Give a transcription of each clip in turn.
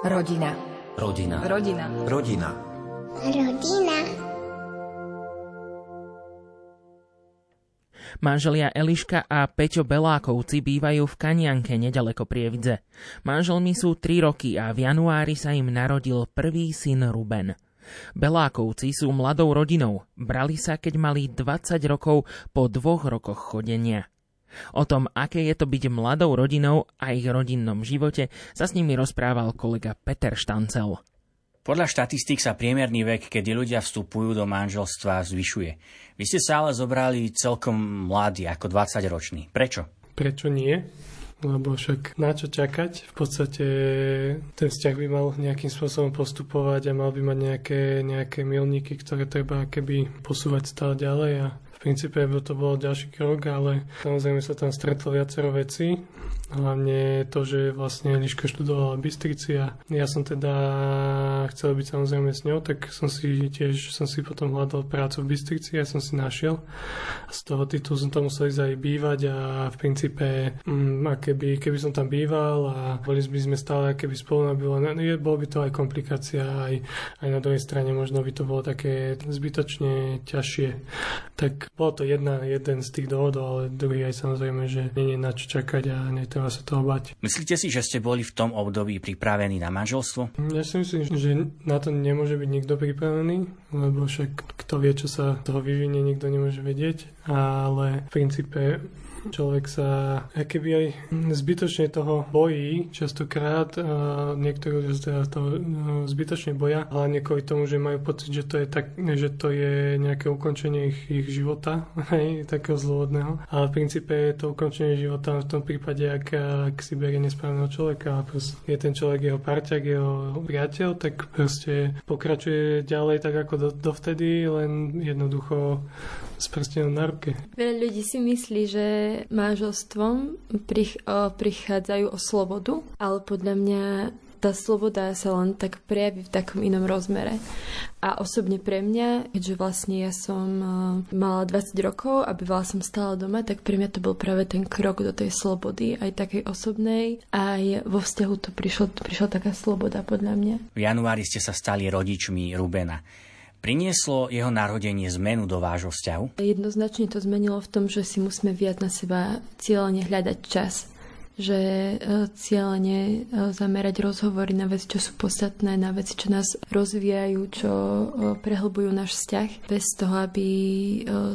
Rodina. Rodina. Rodina. Rodina. Rodina. Manželia Eliška a Peťo Belákovci bývajú v Kanianke nedaleko Prievidze. Manželmi sú 3 roky a v januári sa im narodil prvý syn Ruben. Belákovci sú mladou rodinou. Brali sa, keď mali 20 rokov po dvoch rokoch chodenia. O tom, aké je to byť mladou rodinou a ich rodinnom živote, sa s nimi rozprával kolega Peter Štancel. Podľa štatistík sa priemerný vek, kedy ľudia vstupujú do manželstva, zvyšuje. Vy ste sa ale zobrali celkom mladí, ako 20-roční. Prečo? Prečo nie? lebo však na čo čakať? V podstate ten vzťah by mal nejakým spôsobom postupovať a mal by mať nejaké, nejaké milníky, ktoré treba keby posúvať stále ďalej a v princípe by to bol ďalší krok, ale samozrejme sa tam stretlo viacero vecí Hlavne to, že vlastne Eliška študovala v Bystrici a ja som teda chcel byť samozrejme s ňou, tak som si tiež som si potom hľadal prácu v Bystrici a som si našiel. Z toho titulu som tam musel ísť aj bývať a v princípe, mm, a keby, keby som tam býval a boli by sme stále keby spolu bylo, bolo by to aj komplikácia, aj, aj na druhej strane možno by to bolo také zbytočne ťažšie. Tak bolo to jedna, jeden z tých dôvodov, ale druhý aj samozrejme, že nie je na čo čakať a to netreba sa toho bať. Myslíte si, že ste boli v tom období pripravení na manželstvo? Ja si myslím, že na to nemôže byť nikto pripravený, lebo však kto vie, čo sa toho vyvinie, nikto nemôže vedieť, ale v princípe Človek sa keby aj zbytočne toho bojí častokrát. A niektorí ľudia sa toho no, zbytočne boja, hlavne kvôli tomu, že majú pocit, že to je, tak, že to je nejaké ukončenie ich, ich života, hej, takého zlôvodného. Ale v princípe je to ukončenie života v tom prípade, ak, ak si berie nesprávneho človeka a je ten človek jeho parťak, jeho priateľ, tak proste pokračuje ďalej tak ako do, dovtedy, len jednoducho s prstenom na ruke. Veľa ľudí si myslí, že manželstvom prich, o, prichádzajú o slobodu, ale podľa mňa tá sloboda sa len tak prejaví v takom inom rozmere. A osobne pre mňa, keďže vlastne ja som mala 20 rokov a bývala som stále doma, tak pre mňa to bol práve ten krok do tej slobody, aj takej osobnej, aj vo vzťahu to prišlo, prišla taká sloboda podľa mňa. V januári ste sa stali rodičmi Rubena. Prinieslo jeho narodenie zmenu do vášho vzťahu? Jednoznačne to zmenilo v tom, že si musíme viac na seba cieľene hľadať čas že e, cieľene e, zamerať rozhovory na veci, čo sú podstatné, na veci, čo nás rozvíjajú, čo e, prehlbujú náš vzťah, bez toho, aby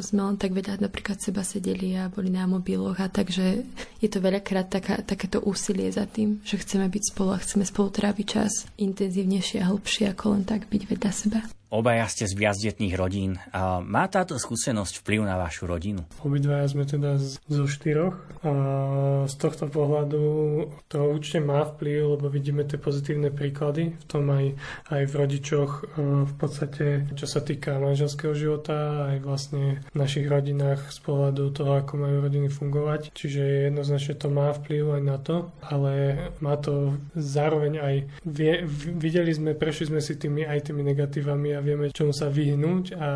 sme len tak veľa napríklad seba sedeli a boli na mobiloch a takže je to veľakrát taká, takéto úsilie za tým, že chceme byť spolu a chceme spolu tráviť čas intenzívnejšie a hlbšie ako len tak byť vedľa seba. Obaja ste z viacdetných rodín. A má táto skúsenosť vplyv na vašu rodinu? Obidvaja sme teda zo štyroch a z tohto pohľadu to určite má vplyv, lebo vidíme tie pozitívne príklady v tom aj, aj v rodičoch v podstate, čo sa týka manželského života, aj vlastne v našich rodinách z pohľadu toho, ako majú rodiny fungovať. Čiže jednoznačne to má vplyv aj na to, ale má to zároveň aj, vie, videli sme, prešli sme si tými aj tými negatívami a vieme, čomu sa vyhnúť a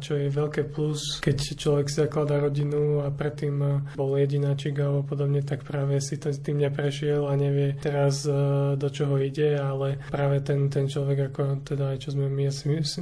čo je veľké plus, keď človek si zakladá rodinu a predtým bol jedináčik alebo podobne, tak práve si to tým neprešiel a nevie teraz e, do čoho ide, ale práve ten, ten človek, ako teda aj čo sme my,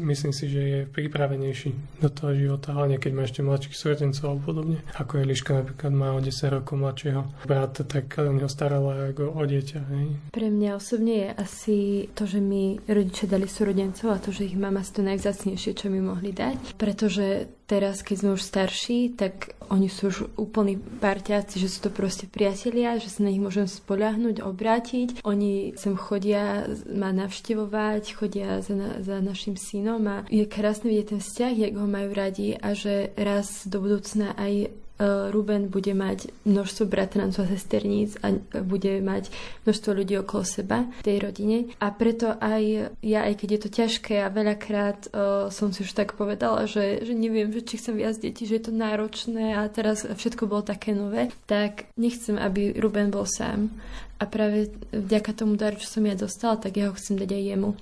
myslím si, že je pripravenejší do toho života, hlavne keď má ešte mladších súrodencov alebo podobne. Ako Eliška napríklad má o 10 rokov mladšieho brata, tak o neho starala ako o dieťa. Hej. Pre mňa osobne je asi to, že mi rodičia dali súrodencov a to, že ich mám mám asi to najvzácnejšie, čo mi mohli dať. Pretože teraz, keď sme už starší, tak oni sú už úplní parťáci, že sú to proste priatelia, že sa na nich môžem spoľahnúť, obrátiť. Oni sem chodia ma navštevovať, chodia za, na, za našim synom a je krásne vidieť ten vzťah, jak ho majú radi a že raz do budúcna aj Ruben bude mať množstvo bratrancov a sesterníc a bude mať množstvo ľudí okolo seba v tej rodine. A preto aj ja, aj keď je to ťažké a veľakrát uh, som si už tak povedala, že, že neviem, že či chcem viac detí, že je to náročné a teraz všetko bolo také nové, tak nechcem, aby Ruben bol sám. A práve vďaka tomu daru, čo som ja dostala, tak ja ho chcem dať aj jemu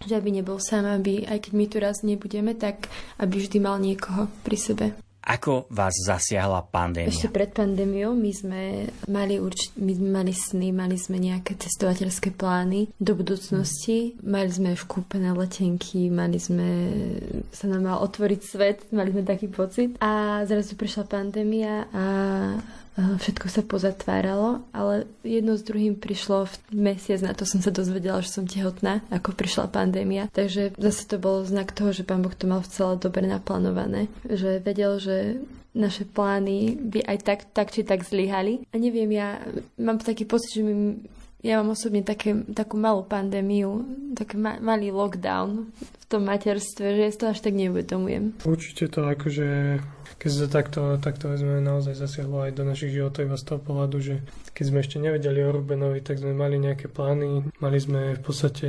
že aby nebol sám, aby aj keď my tu raz nebudeme, tak aby vždy mal niekoho pri sebe. Ako vás zasiahla pandémia? Ešte pred pandémiou my sme mali, urč- my sme mali sny, mali sme nejaké cestovateľské plány do budúcnosti, mali sme už kúpené letenky, mali sme, sa nám mal otvoriť svet, mali sme taký pocit. A zrazu prišla pandémia a všetko sa pozatváralo, ale jedno s druhým prišlo v mesiac, na to som sa dozvedela, že som tehotná, ako prišla pandémia. Takže zase to bol znak toho, že pán Boh to mal celé dobre naplánované, že vedel, že naše plány by aj tak, tak či tak zlyhali. A neviem, ja mám taký pocit, že my ja mám osobne také, takú malú pandémiu, taký ma, malý lockdown v tom materstve, že ja to až tak neuvedomujem. Určite to akože keď sa takto, takto vezme, naozaj zasiahlo aj do našich životov iba z toho pohľadu, že keď sme ešte nevedeli o Rubenovi, tak sme mali nejaké plány. Mali sme v podstate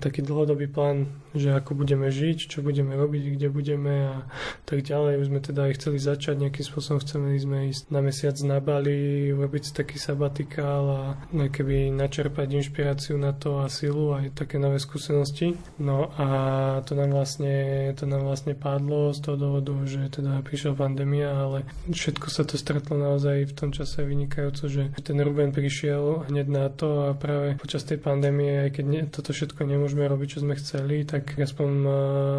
taký dlhodobý plán, že ako budeme žiť, čo budeme robiť, kde budeme a tak ďalej. Už sme teda aj chceli začať nejakým spôsobom, chceli sme ísť na mesiac na Bali, urobiť si taký sabatikál a keby načerpať inšpiráciu na to a silu aj také nové skúsenosti. No a to nám vlastne, to nám vlastne padlo z toho dôvodu, že teda prišla pandémia, ale všetko sa to stretlo naozaj v tom čase vynikajúco, že ten Ruben prišiel hneď na to a práve počas tej pandémie, aj keď ne, toto všetko nemôžeme robiť, čo sme chceli, tak aspoň uh,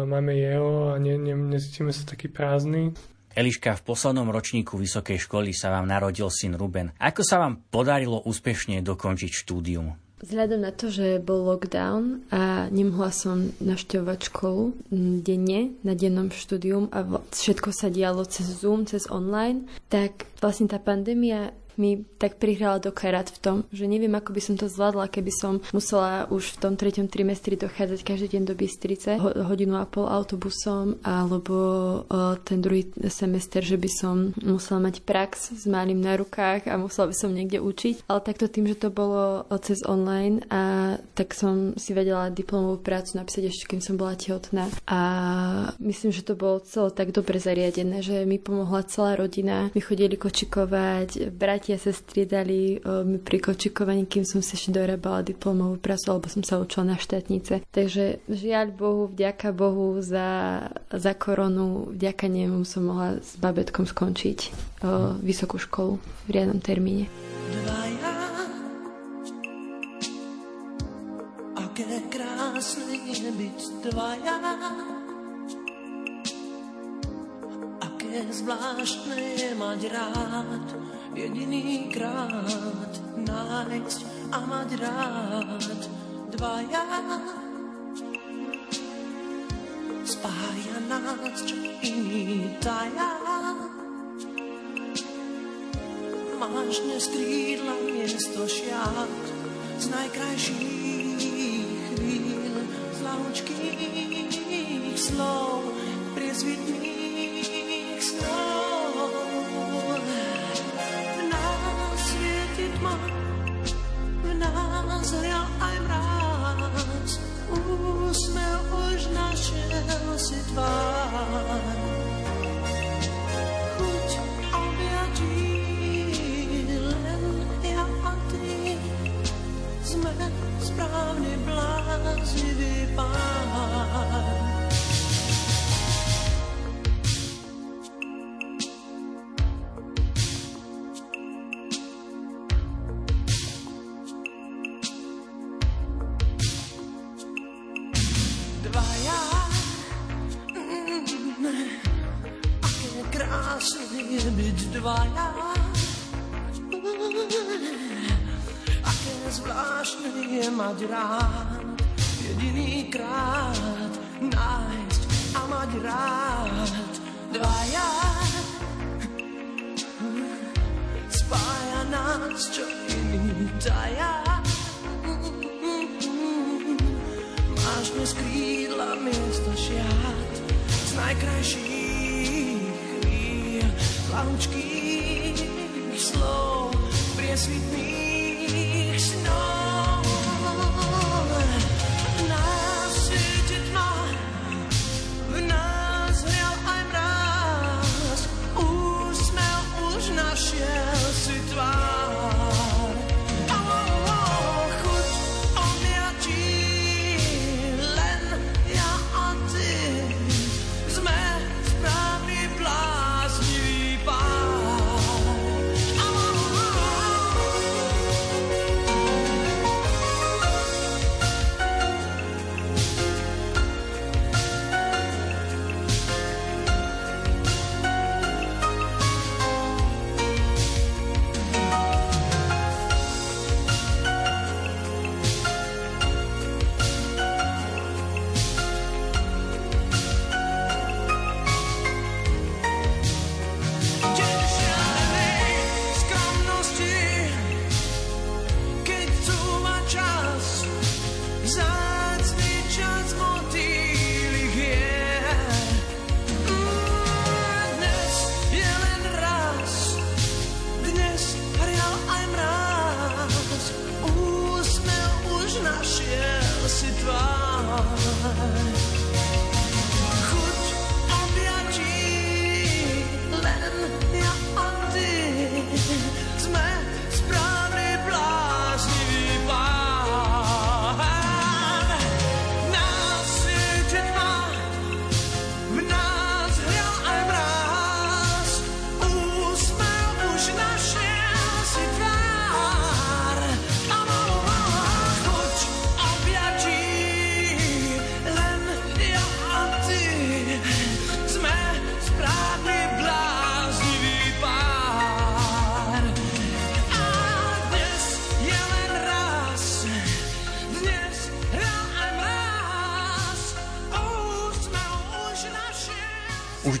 máme jeho a ne, ne, necítime sa taký prázdny. Eliška, v poslednom ročníku vysokej školy sa vám narodil syn Ruben. Ako sa vám podarilo úspešne dokončiť štúdium? Vzhľadom na to, že bol lockdown a nemohla som navštevovať školu denne na dennom štúdium a všetko sa dialo cez Zoom, cez online, tak vlastne tá pandémia mi tak prihrala do karát v tom, že neviem, ako by som to zvládla, keby som musela už v tom treťom trimestri dochádzať každý deň do Bystrice, ho, hodinu a pol autobusom, alebo o, ten druhý semester, že by som musela mať prax s malým na rukách a musela by som niekde učiť. Ale takto tým, že to bolo cez online a tak som si vedela diplomovú prácu napísať ešte, kým som bola tehotná. A myslím, že to bolo celé tak dobre zariadené, že mi pomohla celá rodina. My chodili kočikovať, brať bratia sa striedali mi pri kočikovaní, kým som si ešte dorábala diplomovú prácu, alebo som sa učila na štátnice. Takže žiaľ Bohu, vďaka Bohu za, za koronu, vďaka nemu som mohla s babetkom skončiť o, vysokú školu v riadnom termíne. Dvaja, aké krásne je byť dvaja, aké zvláštne je mať rád jediný krát nájsť a mať rád dvaja. Spája nás, čo iný taja. Máš dnes krídla miesto šiat z najkrajších chvíľ, z slov, z najkrajších chvíľ, plahučkých slov, priesvitných snov.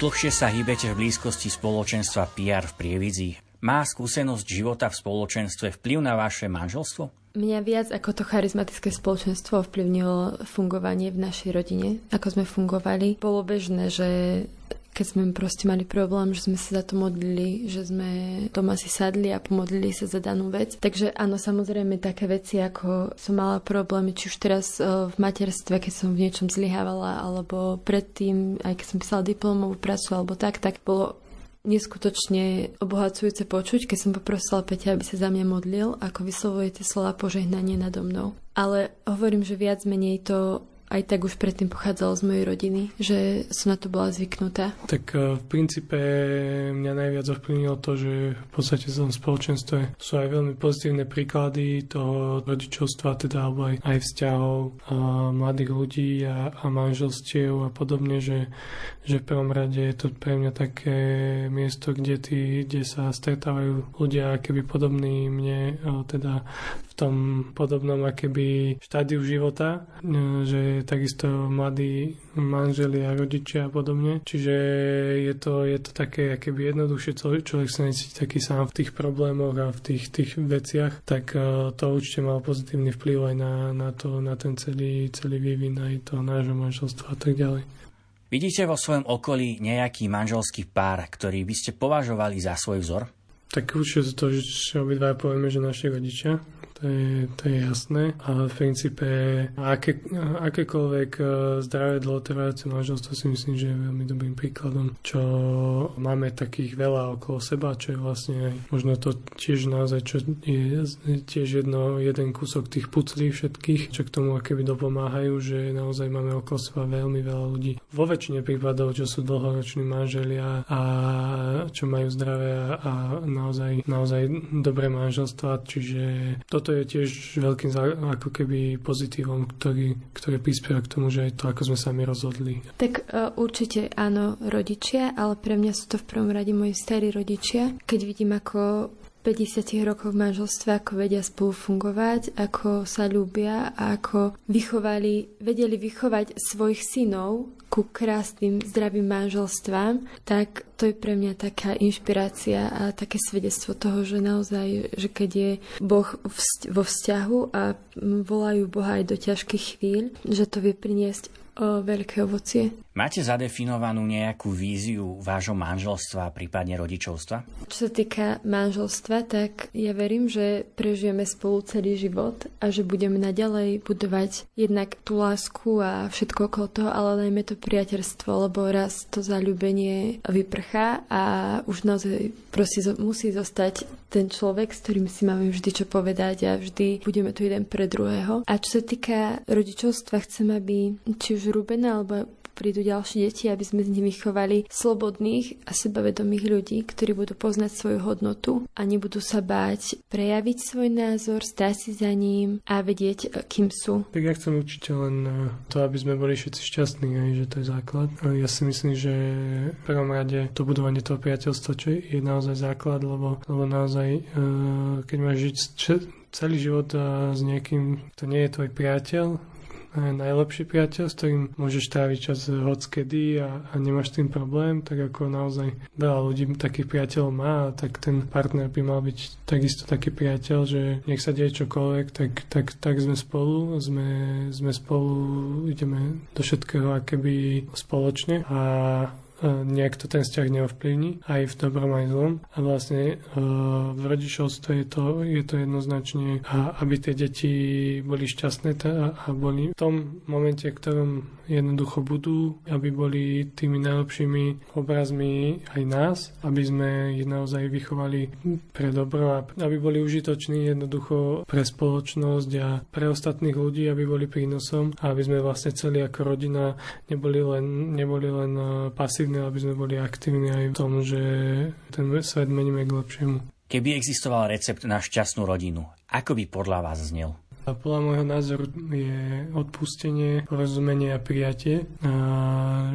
Dlhšie sa hýbete v blízkosti spoločenstva PR v Prievidzi. Má skúsenosť života v spoločenstve vplyv na vaše manželstvo? Mňa viac ako to charizmatické spoločenstvo ovplyvnilo fungovanie v našej rodine, ako sme fungovali. Bolo bežné, že keď sme proste mali problém, že sme sa za to modlili, že sme doma si sadli a pomodlili sa za danú vec. Takže áno, samozrejme také veci, ako som mala problémy, či už teraz e, v materstve, keď som v niečom zlyhávala, alebo predtým, aj keď som písala diplomovú prácu, alebo tak, tak bolo neskutočne obohacujúce počuť, keď som poprosila Peťa, aby sa za mňa modlil, ako vyslovujete slova požehnanie nado mnou. Ale hovorím, že viac menej to aj tak už predtým pochádzalo z mojej rodiny, že som na to bola zvyknutá. Tak e, v princípe mňa najviac ovplyvnilo to, že v podstate v tom spoločenstve sú aj veľmi pozitívne príklady toho rodičovstva, teda alebo aj, aj vzťahov a mladých ľudí a, a manželstiev a podobne, že, že v prvom rade je to pre mňa také miesto, kde, tí, kde sa stretávajú ľudia keby podobní mne, teda v tom podobnom akéby štádiu života, e, že takisto mladí manželia, rodičia a podobne. Čiže je to, je to také keby jednoduchšie, človek sa necíti taký sám v tých problémoch a v tých, tých veciach, tak e, to určite mal pozitívny vplyv aj na, na, to, na ten celý, celý vývin aj toho nášho manželstva a tak ďalej. Vidíte vo svojom okolí nejaký manželský pár, ktorý by ste považovali za svoj vzor? Tak určite to, že obidva povieme, že naši rodičia to je, to je jasné. Ale v princípe aké, akékoľvek e, zdravé dlhotrvajúce manželstvo si myslím, že je veľmi dobrým príkladom, čo máme takých veľa okolo seba, čo je vlastne možno to tiež naozaj, čo je tiež jedno, jeden kúsok tých puclí všetkých, čo k tomu akéby dopomáhajú, že naozaj máme okolo seba veľmi veľa ľudí. Vo väčšine prípadov, čo sú dlhoroční manželia a čo majú zdravé a, a naozaj, naozaj dobré manželstva, čiže toto to je tiež veľkým ako keby pozitívom, ktorý, ktorý prispieva k tomu, že aj to, ako sme sami rozhodli. Tak uh, určite áno, rodičia, ale pre mňa sú to v prvom rade moji starí rodičia. Keď vidím, ako 50 rokov v manželstve, ako vedia spolu fungovať, ako sa ľúbia a ako vychovali, vedeli vychovať svojich synov ku krásnym, zdravým manželstvám, tak to je pre mňa taká inšpirácia a také svedectvo toho, že naozaj, že keď je Boh vo vzťahu a volajú Boha aj do ťažkých chvíľ, že to vie priniesť veľké ovocie. Máte zadefinovanú nejakú víziu vášho manželstva, prípadne rodičovstva? Čo sa týka manželstva, tak ja verím, že prežijeme spolu celý život a že budeme naďalej budovať jednak tú lásku a všetko okolo toho, ale najmä to priateľstvo, lebo raz to zalúbenie vyprchá a už naozaj prosí, musí zostať ten človek, s ktorým si máme vždy čo povedať a vždy budeme tu jeden pre druhého. A čo sa týka rodičovstva, chcem, aby či už Rubena alebo prídu ďalšie deti, aby sme z nich vychovali slobodných a sebavedomých ľudí, ktorí budú poznať svoju hodnotu a nebudú sa báť prejaviť svoj názor, stať si za ním a vedieť, kým sú. Tak ja chcem určite len eh, to, aby sme boli všetci šťastní, aj, že to je základ. Ja si myslím, že v prvom rade to budovanie toho priateľstva, čo je naozaj základ, lebo, lebo naozaj, keď máš žiť celý život s niekým, kto nie je tvoj priateľ, najlepší priateľ, s ktorým môžeš tráviť čas hockedy a, a nemáš tým problém, tak ako naozaj veľa ľudí takých priateľov má, tak ten partner by mal byť takisto taký priateľ, že nech sa deje čokoľvek, tak, tak, tak sme spolu, sme, sme spolu, ideme do všetkého akéby spoločne a nejak to ten vzťah neovplyvní, aj v dobrom, aj zlom. A vlastne e, v rodičovstve je to, je to jednoznačne, aby tie deti boli šťastné a boli v tom momente, v ktorom jednoducho budú, aby boli tými najlepšími obrazmi aj nás, aby sme ich naozaj vychovali pre dobro a aby boli užitoční jednoducho pre spoločnosť a pre ostatných ľudí, aby boli prínosom a aby sme vlastne celí ako rodina neboli len, neboli len e, pasívni, aby sme boli aktívni aj v tom, že ten svet meníme k lepšiemu. Keby existoval recept na šťastnú rodinu, ako by podľa vás znel? Podľa môjho názoru je odpustenie, porozumenie a prijatie. A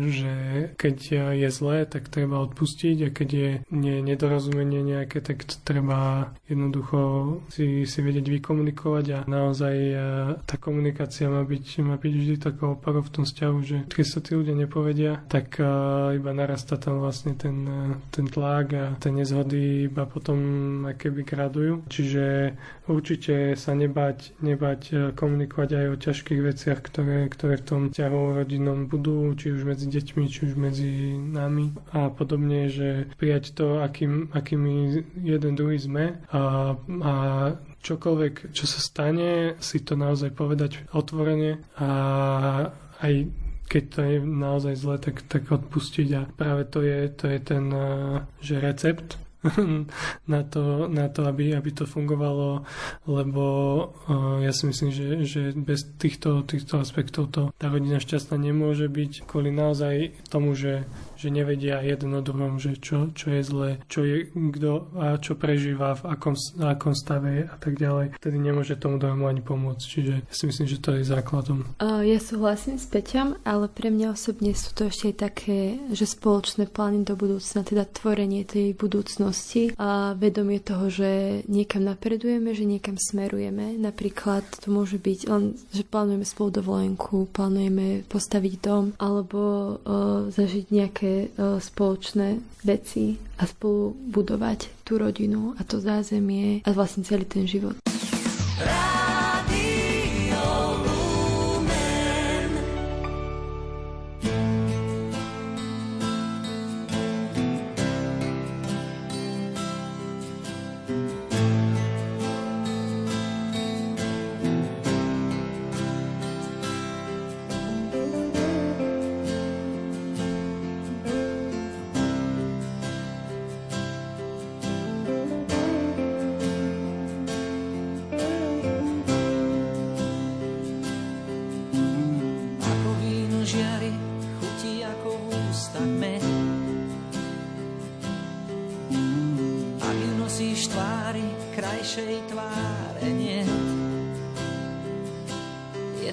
že keď je zlé, tak treba odpustiť a keď je nie, nedorozumenie nejaké, tak treba jednoducho si, si vedieť vykomunikovať a naozaj tá komunikácia má byť, má byť vždy takou oporou v tom vzťahu, že keď sa tí ľudia nepovedia, tak iba narastá tam vlastne ten, ten tlak a tie nezhody iba potom keby gradujú. Čiže určite sa nebať, nebať komunikovať aj o ťažkých veciach, ktoré, ktoré v tom vzťahu rodinnom budú, či už medzi deťmi, či už medzi nami. A podobne, že prijať to, akým, akými jeden druhý sme. A, a čokoľvek, čo sa stane, si to naozaj povedať otvorene. A aj keď to je naozaj zle, tak, tak odpustiť. A práve to je, to je ten že recept na to, na to aby, aby to fungovalo, lebo uh, ja si myslím, že, že bez týchto, týchto aspektov to tá rodina šťastná nemôže byť kvôli naozaj tomu, že že nevedia jeden o druhom, že čo, čo je zlé, čo je kto a čo prežíva, v akom, na akom stave a tak ďalej. Tedy nemôže tomu druhému ani pomôcť. Čiže ja si myslím, že to je základom. Ja súhlasím s Peťom, ale pre mňa osobne sú to ešte aj také, že spoločné plány do budúcna, teda tvorenie tej budúcnosti a vedomie toho, že niekam napredujeme, že niekam smerujeme. Napríklad to môže byť len, že plánujeme spolu dovolenku, plánujeme postaviť dom alebo uh, zažiť nejaké uh, spoločné veci a spolu budovať tú rodinu a to zázemie a vlastne celý ten život.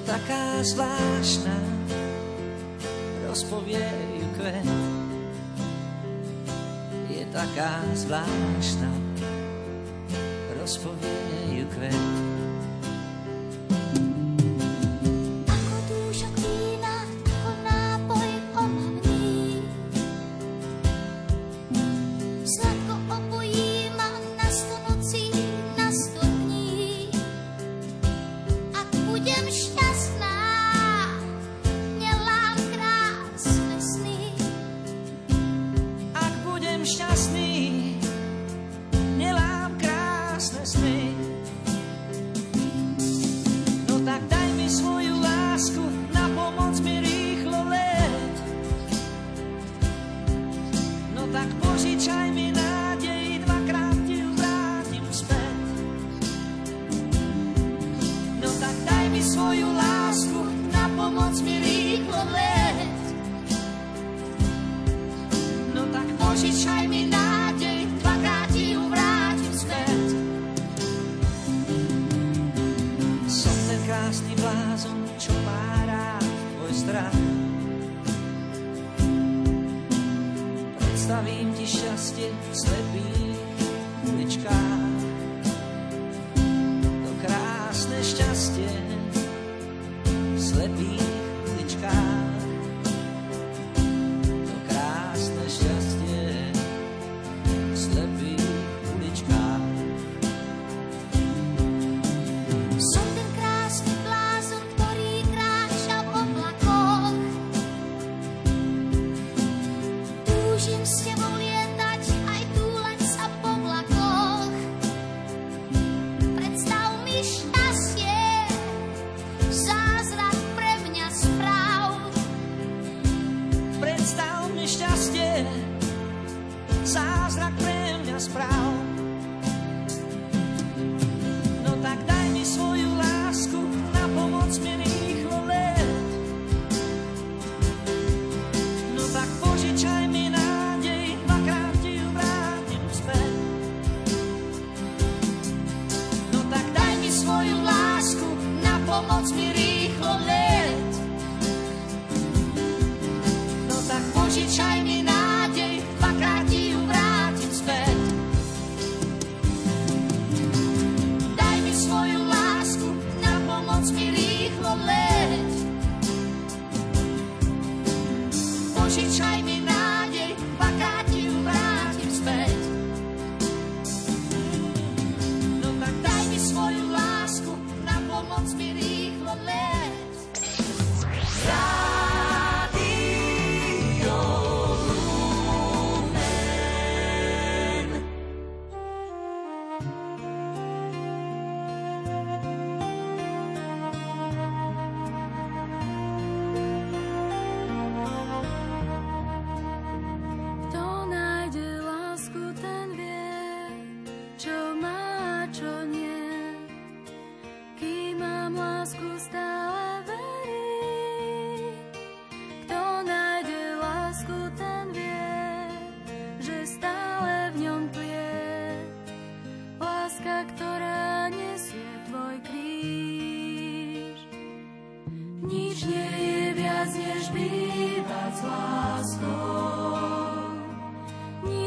je taká zvláštna, rozpovie ju kvet. Je taká zvláštna, rozpovie ju kvet. slippy.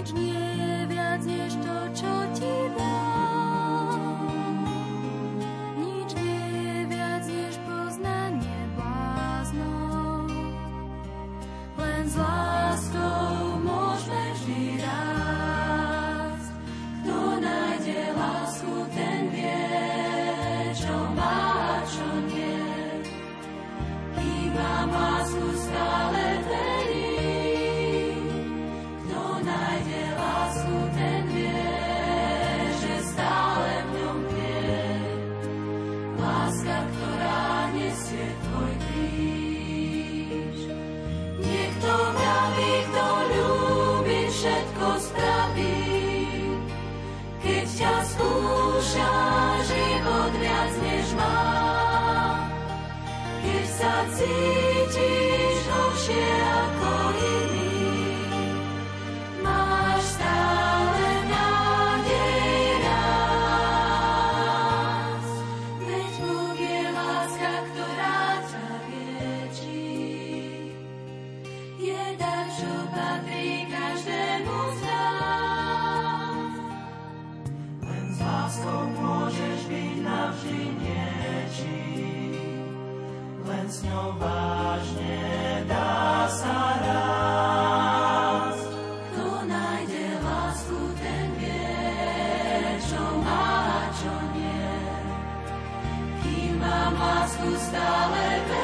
Age News. cítiť. stále ten